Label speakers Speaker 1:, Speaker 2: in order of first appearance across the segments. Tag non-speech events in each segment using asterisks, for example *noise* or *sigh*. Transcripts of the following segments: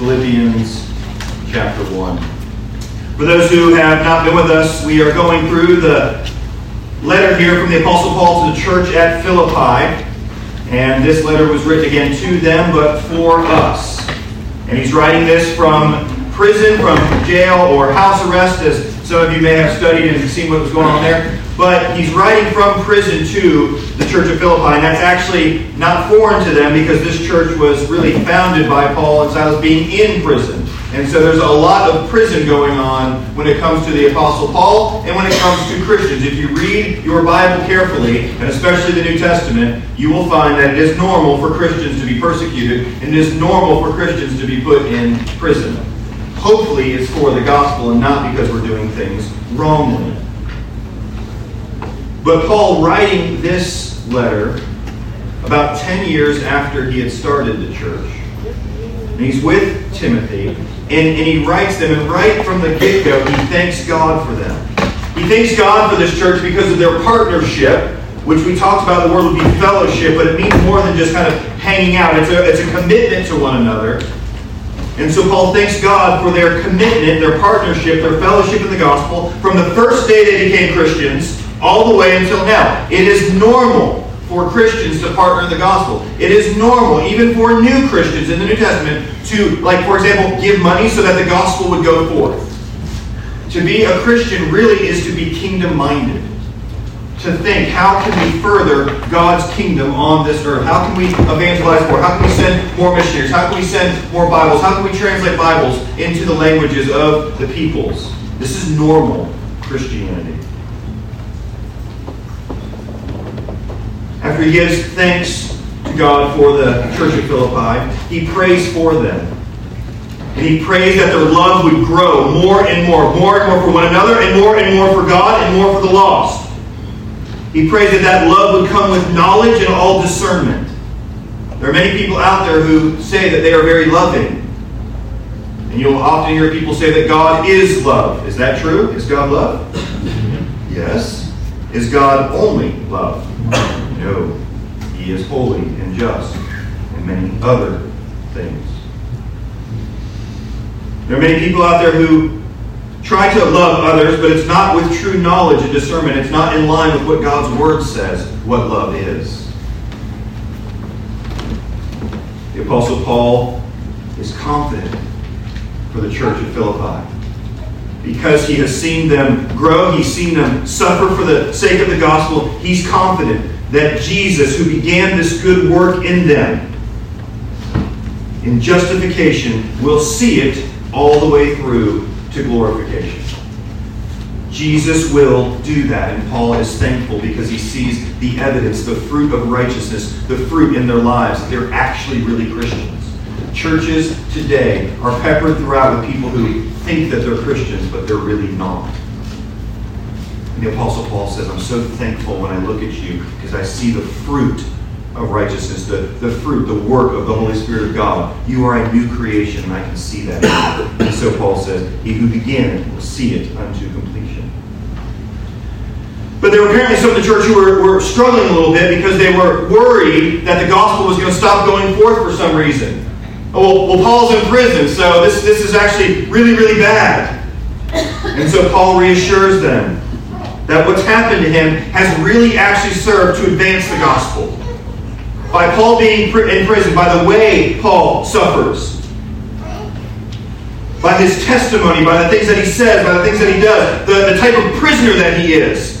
Speaker 1: Philippians chapter 1. For those who have not been with us, we are going through the letter here from the Apostle Paul to the church at Philippi. And this letter was written again to them, but for us. And he's writing this from prison, from jail, or house arrest, as some of you may have studied and seen what was going on there. But he's writing from prison to the church of Philippi, and that's actually not foreign to them because this church was really founded by Paul and Silas being in prison. And so there's a lot of prison going on when it comes to the Apostle Paul and when it comes to Christians. If you read your Bible carefully, and especially the New Testament, you will find that it is normal for Christians to be persecuted and it is normal for Christians to be put in prison. Hopefully, it's for the gospel and not because we're doing things wrongly. But Paul, writing this letter about 10 years after he had started the church, and he's with Timothy, and, and he writes them, and right from the get go, he thanks God for them. He thanks God for this church because of their partnership, which we talked about the word would be fellowship, but it means more than just kind of hanging out. It's a, it's a commitment to one another. And so Paul thanks God for their commitment, their partnership, their fellowship in the gospel from the first day they became Christians all the way until now. It is normal for Christians to partner in the gospel. It is normal, even for new Christians in the New Testament, to, like, for example, give money so that the gospel would go forth. To be a Christian really is to be kingdom minded. To think, how can we further God's kingdom on this earth? How can we evangelize more? How can we send more missionaries? How can we send more Bibles? How can we translate Bibles into the languages of the peoples? This is normal Christianity. After he gives thanks to God for the church of Philippi, he prays for them. And he prays that their love would grow more and more, more and more for one another, and more and more for God, and more for the lost. He prays that that love would come with knowledge and all discernment. There are many people out there who say that they are very loving. And you'll often hear people say that God is love. Is that true? Is God love? Mm-hmm. Yes. Is God only love? No. He is holy and just and many other things. There are many people out there who try to love others, but it's not with true knowledge and discernment. It's not in line with what God's Word says what love is. The Apostle Paul is confident for the church at Philippi. Because he has seen them grow, he's seen them suffer for the sake of the gospel, he's confident that Jesus, who began this good work in them, in justification, will see it all the way through to glorification. Jesus will do that, and Paul is thankful because he sees the evidence, the fruit of righteousness, the fruit in their lives. They're actually really Christians. Churches today are peppered throughout with people who think that they're Christians, but they're really not. The Apostle Paul says, I'm so thankful when I look at you because I see the fruit of righteousness, the, the fruit, the work of the Holy Spirit of God. You are a new creation, and I can see that. and so Paul says, He who began it will see it unto completion. But there were apparently some of the church who were, were struggling a little bit because they were worried that the gospel was going to stop going forth for some reason. Oh, well, well, Paul's in prison, so this, this is actually really, really bad. And so Paul reassures them that what's happened to him has really actually served to advance the gospel. By Paul being in prison, by the way Paul suffers, by his testimony, by the things that he says, by the things that he does, the, the type of prisoner that he is,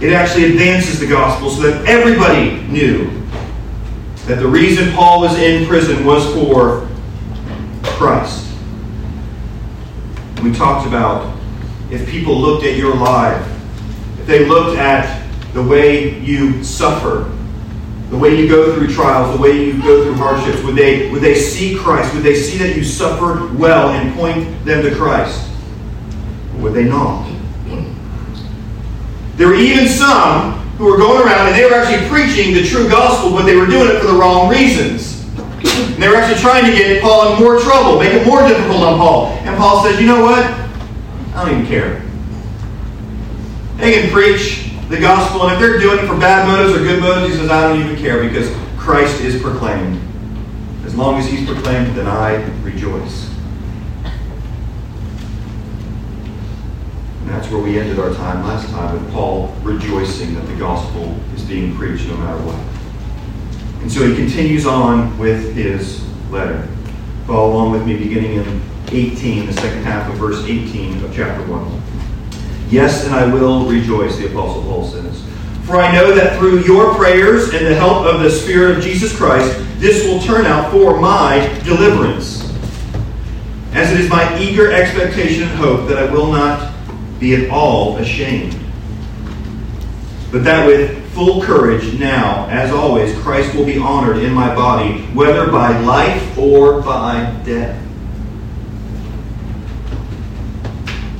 Speaker 1: it actually advances the gospel so that everybody knew that the reason Paul was in prison was for Christ. We talked about if people looked at your life, if they looked at the way you suffer, the way you go through trials, the way you go through hardships, would they, would they see Christ? Would they see that you suffered well and point them to Christ? Or would they not? There were even some who were going around and they were actually preaching the true gospel, but they were doing it for the wrong reasons. And they were actually trying to get Paul in more trouble, make it more difficult on Paul. And Paul says, you know what? I don't even care. They can preach the gospel, and if they're doing it for bad motives or good motives, he says, I don't even care because Christ is proclaimed. As long as he's proclaimed, then I rejoice. And that's where we ended our time last time with Paul rejoicing that the gospel is being preached no matter what. And so he continues on with his letter. Follow along with me beginning in 18, the second half of verse 18 of chapter 1. Yes, and I will rejoice, the Apostle Paul says. For I know that through your prayers and the help of the Spirit of Jesus Christ, this will turn out for my deliverance. As it is my eager expectation and hope that I will not be at all ashamed. But that with full courage now, as always, Christ will be honored in my body, whether by life or by death.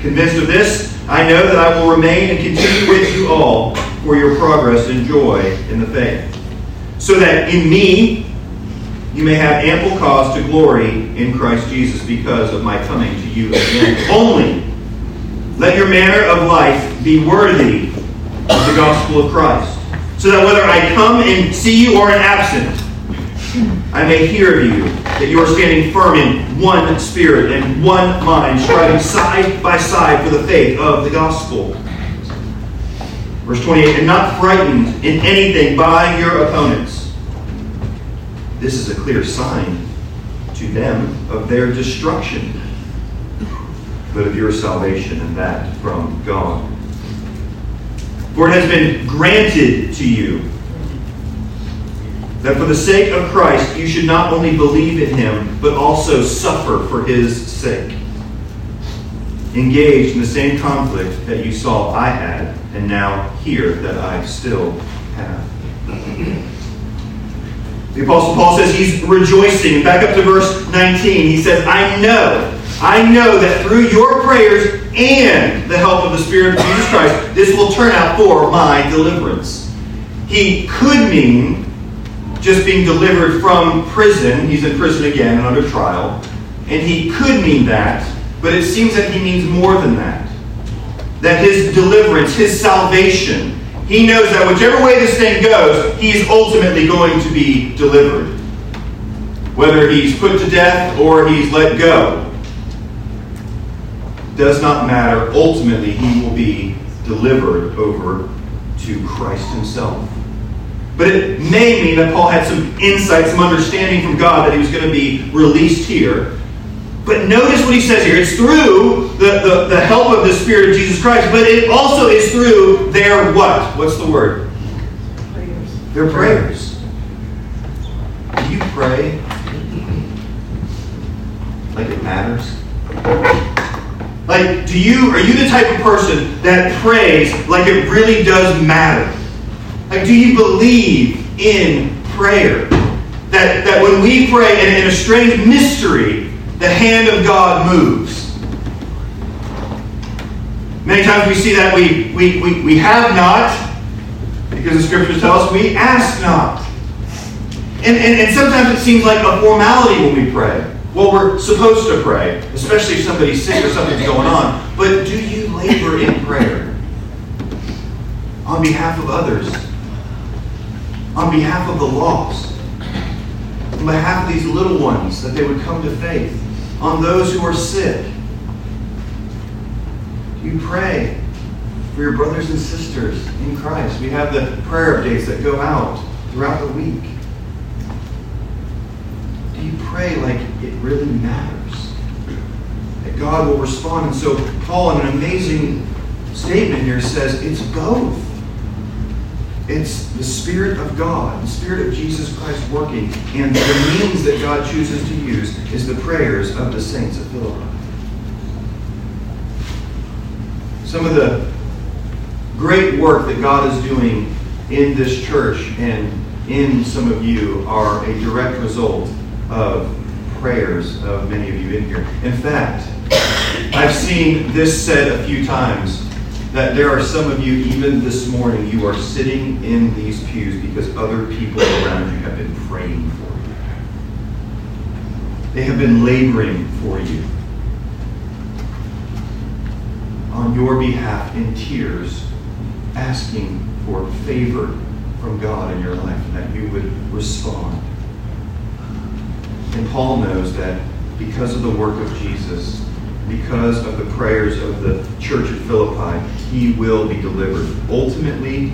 Speaker 1: Convinced of this, I know that I will remain and continue with you all for your progress and joy in the faith, so that in me you may have ample cause to glory in Christ Jesus because of my coming to you again. Only let your manner of life be worthy of the gospel of Christ, so that whether I come and see you or am absent, I may hear of you that you are standing firm in one spirit and one mind, striving side by side for the faith of the gospel. Verse 28 And not frightened in anything by your opponents. This is a clear sign to them of their destruction, but of your salvation, and that from God. For it has been granted to you that for the sake of Christ you should not only believe in him, but also suffer for his sake. Engaged in the same conflict that you saw I had, and now hear that I still have. The Apostle Paul says he's rejoicing. Back up to verse 19, he says, I know, I know that through your prayers and the help of the Spirit of Jesus Christ, this will turn out for my deliverance. He could mean just being delivered from prison. He's in prison again and under trial. And he could mean that, but it seems that he means more than that. That his deliverance, his salvation, he knows that whichever way this thing goes, he's ultimately going to be delivered. Whether he's put to death or he's let go, does not matter. Ultimately, he will be delivered over to Christ himself. But it may mean that Paul had some insight, some understanding from God that he was going to be released here. But notice what he says here. It's through the, the, the help of the Spirit of Jesus Christ, but it also is through their what? What's the word?
Speaker 2: Prayers.
Speaker 1: Their prayers. Do you pray like it matters? Like, do you are you the type of person that prays like it really does matter? Like, do you believe in prayer? That, that when we pray in, a strange mystery, the hand of God moves. Many times we see that we, we, we, we have not, because the scriptures tell us we ask not. And, and, and sometimes it seems like a formality when we pray. Well, we're supposed to pray, especially if somebody's sick or something's going on. But do you labor in prayer on behalf of others? On behalf of the lost? On behalf of these little ones that they would come to faith? On those who are sick? Do you pray for your brothers and sisters in Christ? We have the prayer updates that go out throughout the week. Do you pray like it really matters? That God will respond. And so Paul, in an amazing statement here, says it's both. It's the Spirit of God, the Spirit of Jesus Christ working, and the means that God chooses to use is the prayers of the saints of Philippi. Some of the great work that God is doing in this church and in some of you are a direct result of prayers of many of you in here. In fact, I've seen this said a few times that there are some of you, even this morning, you are sitting in these pews because other people around you have been praying for you. They have been laboring for you on your behalf in tears, asking for favor from God in your life that you would respond. And Paul knows that because of the work of Jesus, because of the prayers of the church at Philippi, he will be delivered. Ultimately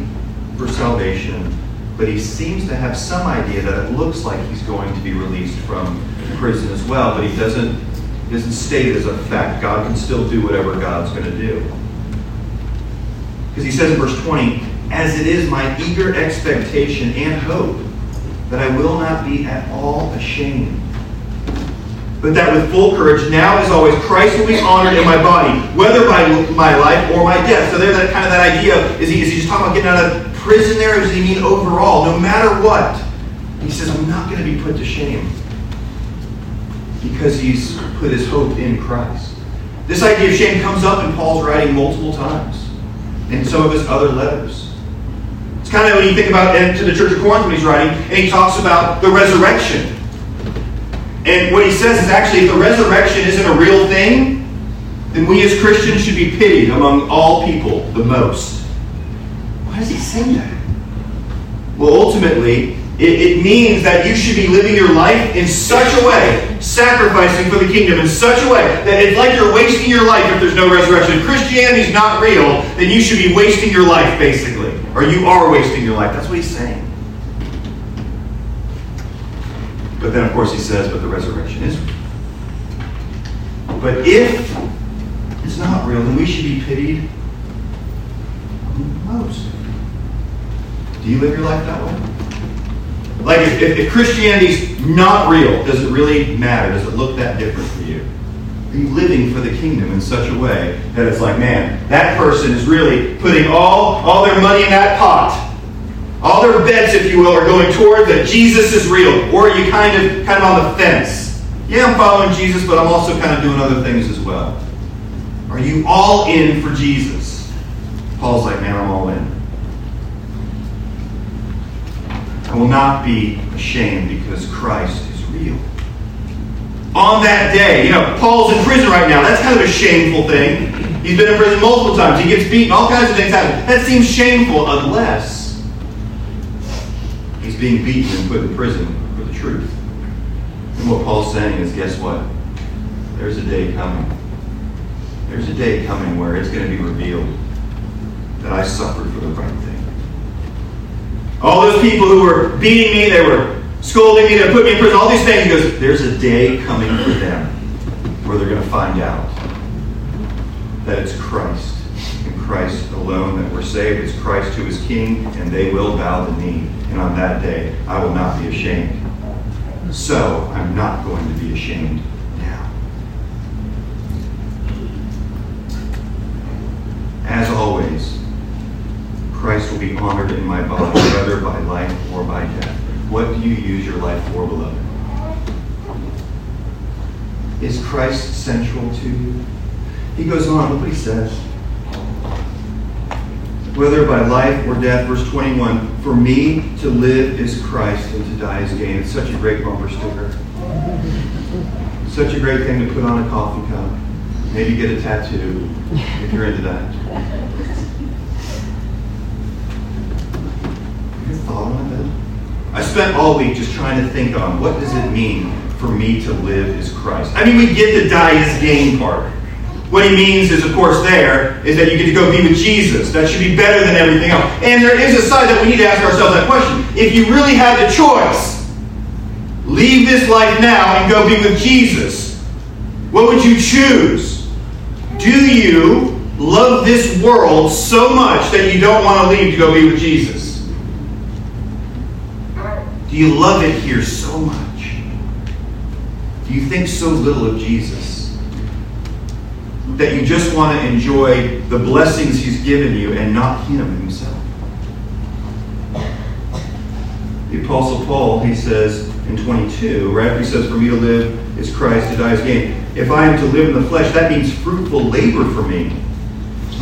Speaker 1: for salvation, but he seems to have some idea that it looks like he's going to be released from prison as well, but he doesn't, doesn't state it as a fact. God can still do whatever God's going to do. Because he says in verse 20, as it is my eager expectation and hope that I will not be at all ashamed but that with full courage, now as always, Christ will be honored in my body, whether by my life or my death. So there's that kind of that idea. Is he, is he just talking about getting out of prison there, or does he mean overall? No matter what, he says, I'm not going to be put to shame because he's put his hope in Christ. This idea of shame comes up in Paul's writing multiple times in some of his other letters. It's kind of when you think about to the church of Corinth when he's writing, and he talks about the resurrection. And what he says is actually, if the resurrection isn't a real thing, then we as Christians should be pitied among all people the most. Why does he say that? Well, ultimately, it, it, means that you should be living your life in such a way, sacrificing for the kingdom in such a way, that it's like you're wasting your life if there's no resurrection. If Christianity is not real, then you should be wasting your life, basically. Or you are wasting your life. That's what he's saying. But then, of course, he says, but the resurrection is real. But if it's not real, then we should be pitied most. Do you live your life that way? Like, if, if, if Christianity's not real, does it really matter? Does it look that different for you? Are you living for the kingdom in such a way that it's like, man, that person is really putting all, all their money in that pot all their bets, if you will, are going toward that Jesus is real. Or are you kind of kind of on the fence? Yeah, I'm following Jesus, but I'm also kind of doing other things as well. Are you all in for Jesus? Paul's like, man, I'm all in. I will not be ashamed because Christ is real. On that day, you know, Paul's in prison right now. That's kind of a shameful thing. He's been in prison multiple times. He gets beaten. All kinds of things happen. That seems shameful unless Being beaten and put in prison for the truth. And what Paul's saying is guess what? There's a day coming. There's a day coming where it's going to be revealed that I suffered for the right thing. All those people who were beating me, they were scolding me, they put me in prison, all these things. He goes, There's a day coming for them where they're going to find out that it's Christ and Christ alone that we're saved. It's Christ who is King, and they will bow the knee and on that day I will not be ashamed. So I'm not going to be ashamed now. As always, Christ will be honored in my body, whether by life or by death. What do you use your life for, beloved? Is Christ central to you? He goes on, look what he says whether by life or death. Verse 21 For me to live is Christ and to die is gain. It's such a great bumper sticker. Such a great thing to put on a coffee cup. Maybe get a tattoo if you're into that. Your thought on that? I spent all week just trying to think on what does it mean for me to live is Christ. I mean, we get the die is gain part. What he means is, of course, there is that you get to go be with Jesus. That should be better than everything else. And there is a side that we need to ask ourselves that question. If you really had the choice, leave this life now and go be with Jesus, what would you choose? Do you love this world so much that you don't want to leave to go be with Jesus? Do you love it here so much? Do you think so little of Jesus? That you just want to enjoy the blessings He's given you and not Him Himself. The Apostle Paul, he says, in 22, right after he says, For me to live is Christ, to die is gain. If I am to live in the flesh, that means fruitful labor for me.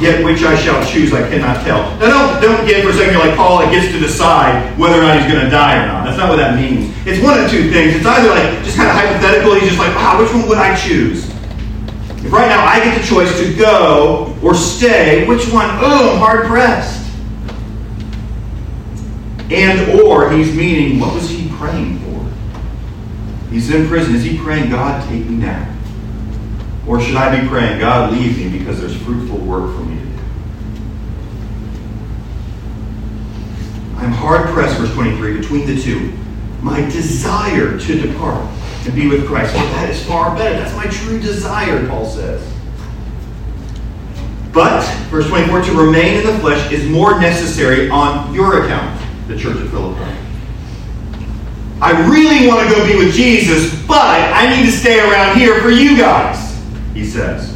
Speaker 1: Yet which I shall choose, I cannot tell. Now, don't, don't get for a second, like Paul, it gets to decide whether or not he's going to die or not. That's not what that means. It's one of two things. It's either like just kind of hypothetical, he's just like, wow, which one would I choose? Right now I get the choice to go or stay, which one? Oh, I'm hard pressed. And or he's meaning, what was he praying for? He's in prison. Is he praying, God, take me now? Or should I be praying, God, leave me because there's fruitful work for me to do? I'm hard pressed, verse 23, between the two. My desire to depart and be with Christ. Well, that is far better. That's my true desire, Paul says. But, verse 24, to remain in the flesh is more necessary on your account, the church of Philippi. I really want to go be with Jesus, but I need to stay around here for you guys he says.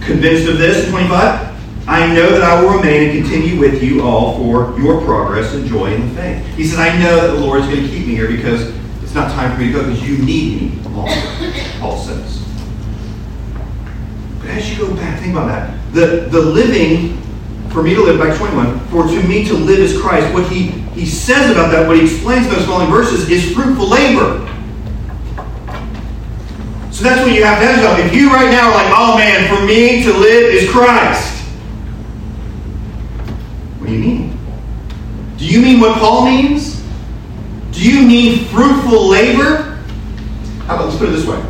Speaker 1: Convinced of this, 25, I know that I will remain and continue with you all for your progress and joy in the faith. He says, I know that the Lord is going to keep me here because it's not time for me to go because you need me longer, Paul says. But as you go back, think about that. The, the living, for me to live, back 21, for to me to live is Christ. What he, he says about that, what he explains in those following verses, is fruitful labor. So that's what you have to ask yourself. If you right now are like, oh man, for me to live is Christ. What do you mean? Do you mean what Paul means? Do you mean fruitful labor? How about, let's put it this way.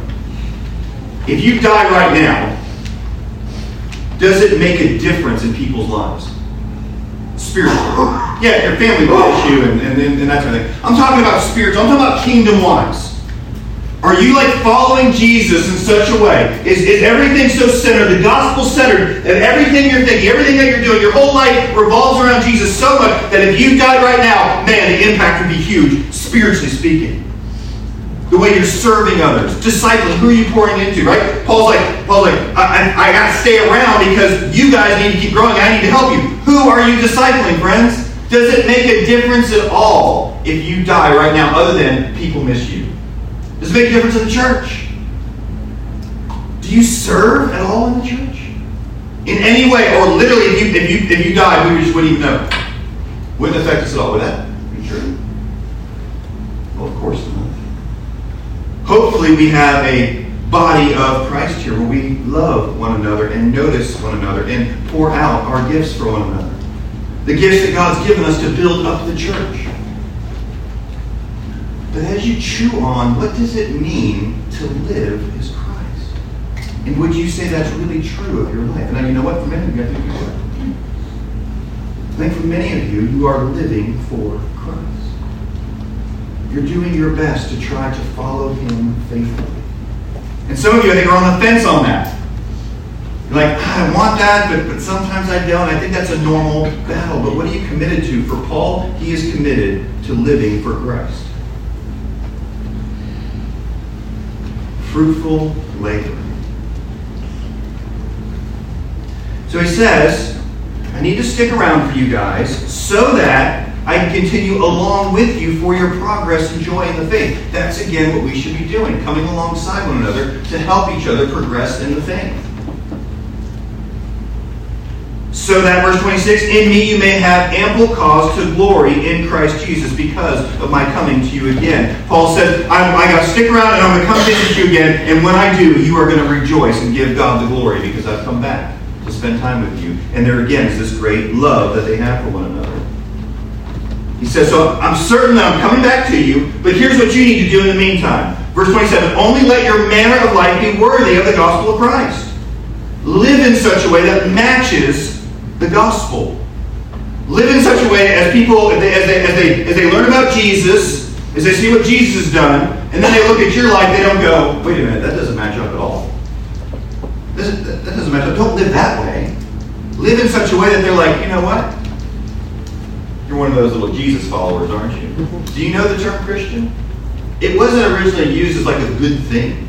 Speaker 1: If you die right now, does it make a difference in people's lives? Spiritually. *gasps* Yeah, your family issue and, and, and that sort of thing. I'm talking about spiritual. I'm talking about kingdom wise. Are you like following Jesus in such a way? Is, is everything so centered, the gospel centered, that everything you're thinking, everything that you're doing, your whole life revolves around Jesus so much that if you died right now, man, the impact would be huge, spiritually speaking. The way you're serving others, discipling, who are you pouring into, right? Paul's like, Paul's like, I, I, I got to stay around because you guys need to keep growing. I need to help you. Who are you discipling, friends? Does it make a difference at all if you die right now, other than people miss you? Does it make a difference in the church? Do you serve at all in the church? In any way, or literally, if you if you if you died, we just wouldn't even know. Wouldn't affect us at all. Would that be true? Well, of course not. Hopefully, we have a body of Christ here where we love one another and notice one another and pour out our gifts for one another. The gifts that God's given us to build up the church. But as you chew on, what does it mean to live as Christ? And would you say that's really true of your life? And you know what? For many of you, I think you are. I think for many of you, you are living for Christ. You're doing your best to try to follow Him faithfully. And some of you, I think, are on the fence on that. You're like, I want that, but, but sometimes I don't. I think that's a normal battle. But what are you committed to? For Paul, he is committed to living for Christ. Fruitful labor. So he says, I need to stick around for you guys so that I can continue along with you for your progress and joy in the faith. That's again what we should be doing, coming alongside one another to help each other progress in the faith. So that, verse 26, in me you may have ample cause to glory in Christ Jesus because of my coming to you again. Paul said, I, I got to stick around and I'm going to come visit you again. And when I do, you are going to rejoice and give God the glory because I've come back to spend time with you. And there again is this great love that they have for one another. He says, So I'm certain that I'm coming back to you, but here's what you need to do in the meantime. Verse 27 Only let your manner of life be worthy of the gospel of Christ. Live in such a way that matches the gospel. Live in such a way as people, as they, as they, as they, as they learn about Jesus, as they see what Jesus has done, and then they look at your life, they don't go, wait a minute, that doesn't match up at all. That, that doesn't match up. Don't live that way. Live in such a way that they're like, you know what? You're one of those little Jesus followers, aren't you? Do you know the term Christian? It wasn't originally used as like a good thing.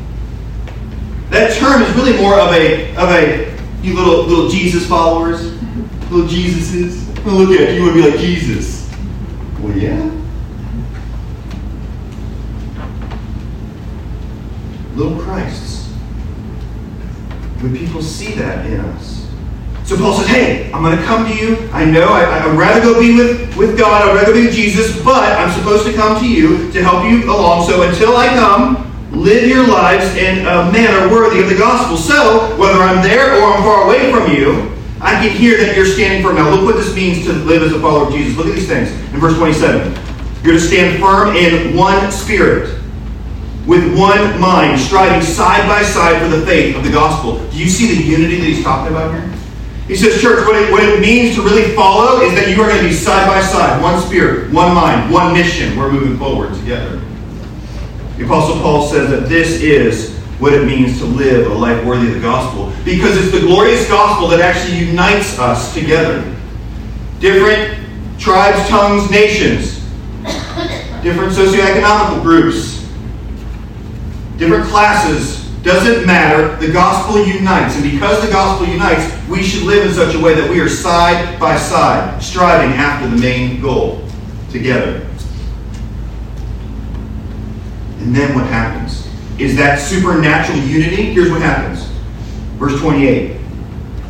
Speaker 1: That term is really more of a of a you little little Jesus followers little Jesus is. I'm going to look at you and be like, Jesus. Well, yeah. Little Christs. When people see that in us. So Paul says, hey, I'm going to come to you. I know I, would rather go be with, with God. I'd rather be with Jesus, but I'm supposed to come to you to help you along. So until I come, live your lives in a manner worthy of the gospel. So, whether I'm there or I'm far away from you, I can hear that you're standing firm. Now look what this means to live as a follower of Jesus. Look at these things. In verse 27, you're to stand firm in one spirit with one mind, striving side by side for the faith of the gospel. Do you see the unity that he's talking about here? He says, church, what it, what it means to really follow is that you are going to be side by side, one spirit, one mind, one mission. We're moving forward together. The Apostle Paul says that this is what it means to live a life worthy of the gospel because it's the glorious gospel that actually unites us together. Different tribes, tongues, nations, different socioeconomic groups, different classes, doesn't matter. The gospel unites. And because the gospel unites, we should live in such a way that we are side by side, striving after the main goal together. And then what happens? Is that supernatural unity? Here's what happens. Verse 28.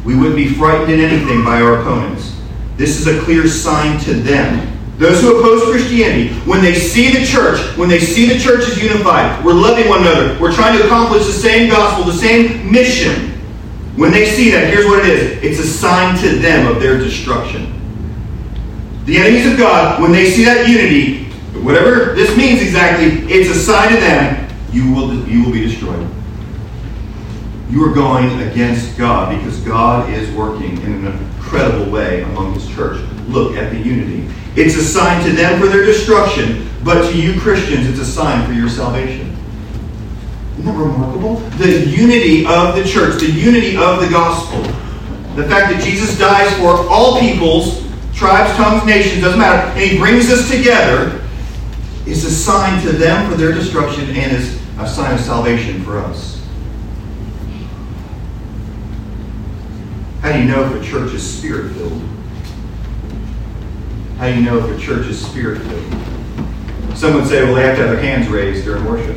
Speaker 1: We wouldn't be frightened in anything by our opponents. This is a clear sign to them those who oppose Christianity, when they see the church, when they see the church is unified, we're loving one another, we're trying to accomplish the same gospel, the same mission. When they see that, here's what it is it's a sign to them of their destruction. The enemies of God, when they see that unity, whatever this means exactly, it's a sign to them you will, you will be destroyed. You are going against God because God is working in an incredible way among His church. Look at the unity. It's a sign to them for their destruction, but to you Christians, it's a sign for your salvation. Isn't that remarkable? The unity of the church, the unity of the gospel. The fact that Jesus dies for all peoples, tribes, tongues, nations, doesn't matter, and he brings us together, is a sign to them for their destruction and is a sign of salvation for us. How do you know if a church is spirit filled? How do you know if a church is spirit filled? Some would say, well, they have to have their hands raised during worship.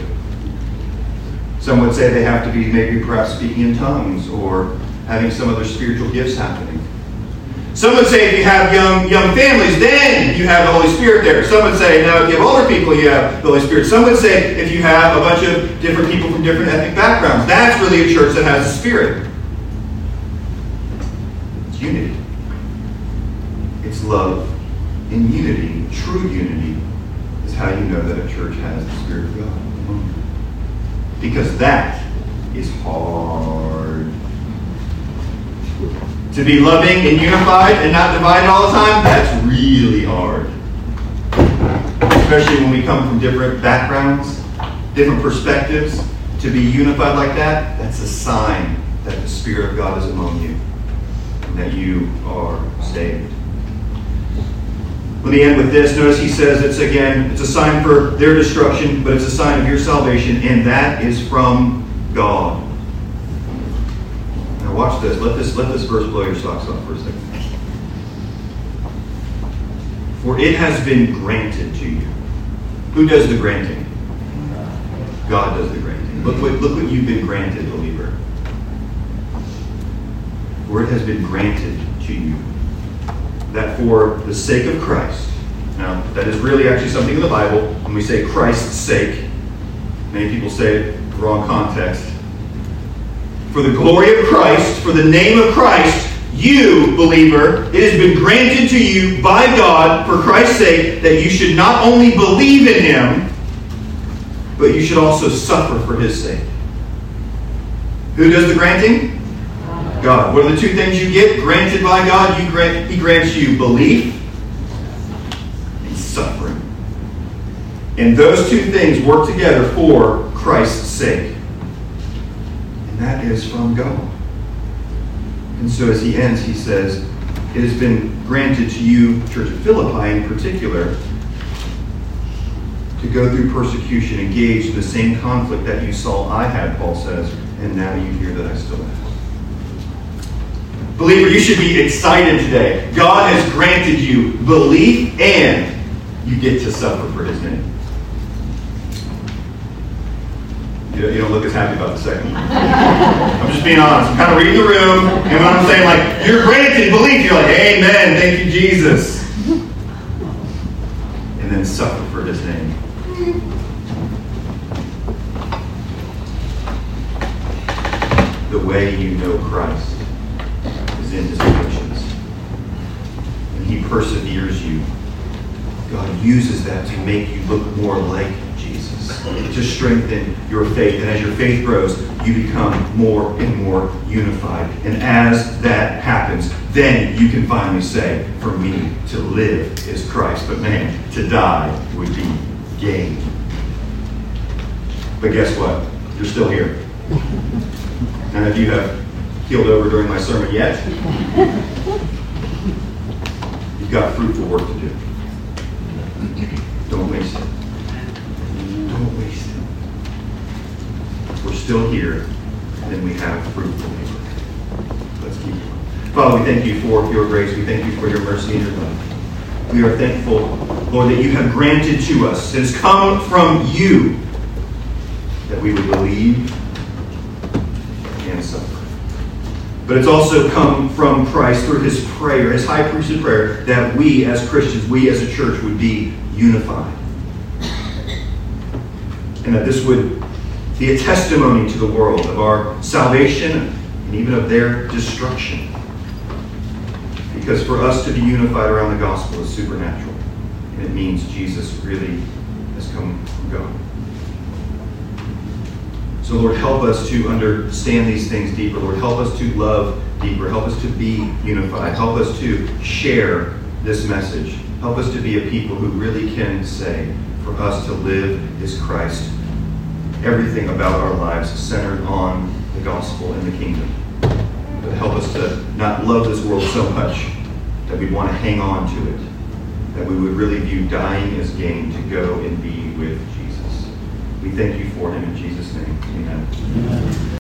Speaker 1: Some would say they have to be maybe perhaps speaking in tongues or having some other spiritual gifts happening. Some would say if you have young young families, then you have the Holy Spirit there. Some would say, no, if you have older people, you have the Holy Spirit. Some would say if you have a bunch of different people from different ethnic backgrounds, that's really a church that has a spirit. It's unity. It's love in unity, true unity, is how you know that a church has the Spirit of God. Because that is hard. To be loving and unified and not divided all the time, that's really hard. Especially when we come from different backgrounds, different perspectives. To be unified like that, that's a sign that the Spirit of God is among you and that you are saved. Let me end with this. Notice he says it's again, it's a sign for their destruction, but it's a sign of your salvation, and that is from God. Now watch this. Let this let this verse blow your socks off for a second. For it has been granted to you. Who does the granting? God does the granting. Look what look what you've been granted, believer. For it has been granted to you that for the sake of Christ, now that is really actually something in the Bible, when we say Christ's sake, many people say it wrong context. For the glory of Christ, for the name of Christ, you, believer, it has been granted to you by God for Christ's sake that you should not only believe in him, but you should also suffer for his sake. Who does the granting? God. What are the two things you get granted by God? You grant, he grants you belief and suffering. And those two things work together for Christ's sake. That is from God. And so as he ends, he says, It has been granted to you, Church of Philippi in particular, to go through persecution, engage in the same conflict that you saw I had, Paul says, and now you hear that I still have. Believer, you should be excited today. God has granted you belief and you get to suffer for his name. You don't, you don't look as happy about the second one. I'm just being honest. I'm kind of reading the room, and when I'm saying, like, you're granted belief, you're like, Amen, thank you, Jesus. And then suffer for his name. The way you know Christ is in his patience. And he perseveres you. God uses that to make you look more like to strengthen your faith. And as your faith grows, you become more and more unified. And as that happens, then you can finally say, for me to live is Christ, but man, to die would be gain. But guess what? You're still here. None of you have healed over during my sermon yet. You've got fruitful work to do. Don't waste it. Don't waste. We're still here, and we have fruitful labor. Let's keep going. Father, we thank you for your grace. We thank you for your mercy and your love. We are thankful, Lord, that you have granted to us, it has come from you, that we would believe and suffer. But it's also come from Christ through his prayer, his high priesthood prayer, that we as Christians, we as a church would be unified. And that this would be a testimony to the world of our salvation and even of their destruction. Because for us to be unified around the gospel is supernatural. And it means Jesus really has come from God. So, Lord, help us to understand these things deeper. Lord, help us to love deeper. Help us to be unified. Help us to share this message. Help us to be a people who really can say, for us to live is Christ. Everything about our lives is centered on the gospel and the kingdom. But help us to not love this world so much that we'd want to hang on to it. That we would really view dying as gain to go and be with Jesus. We thank you for him in Jesus' name. Amen. Amen.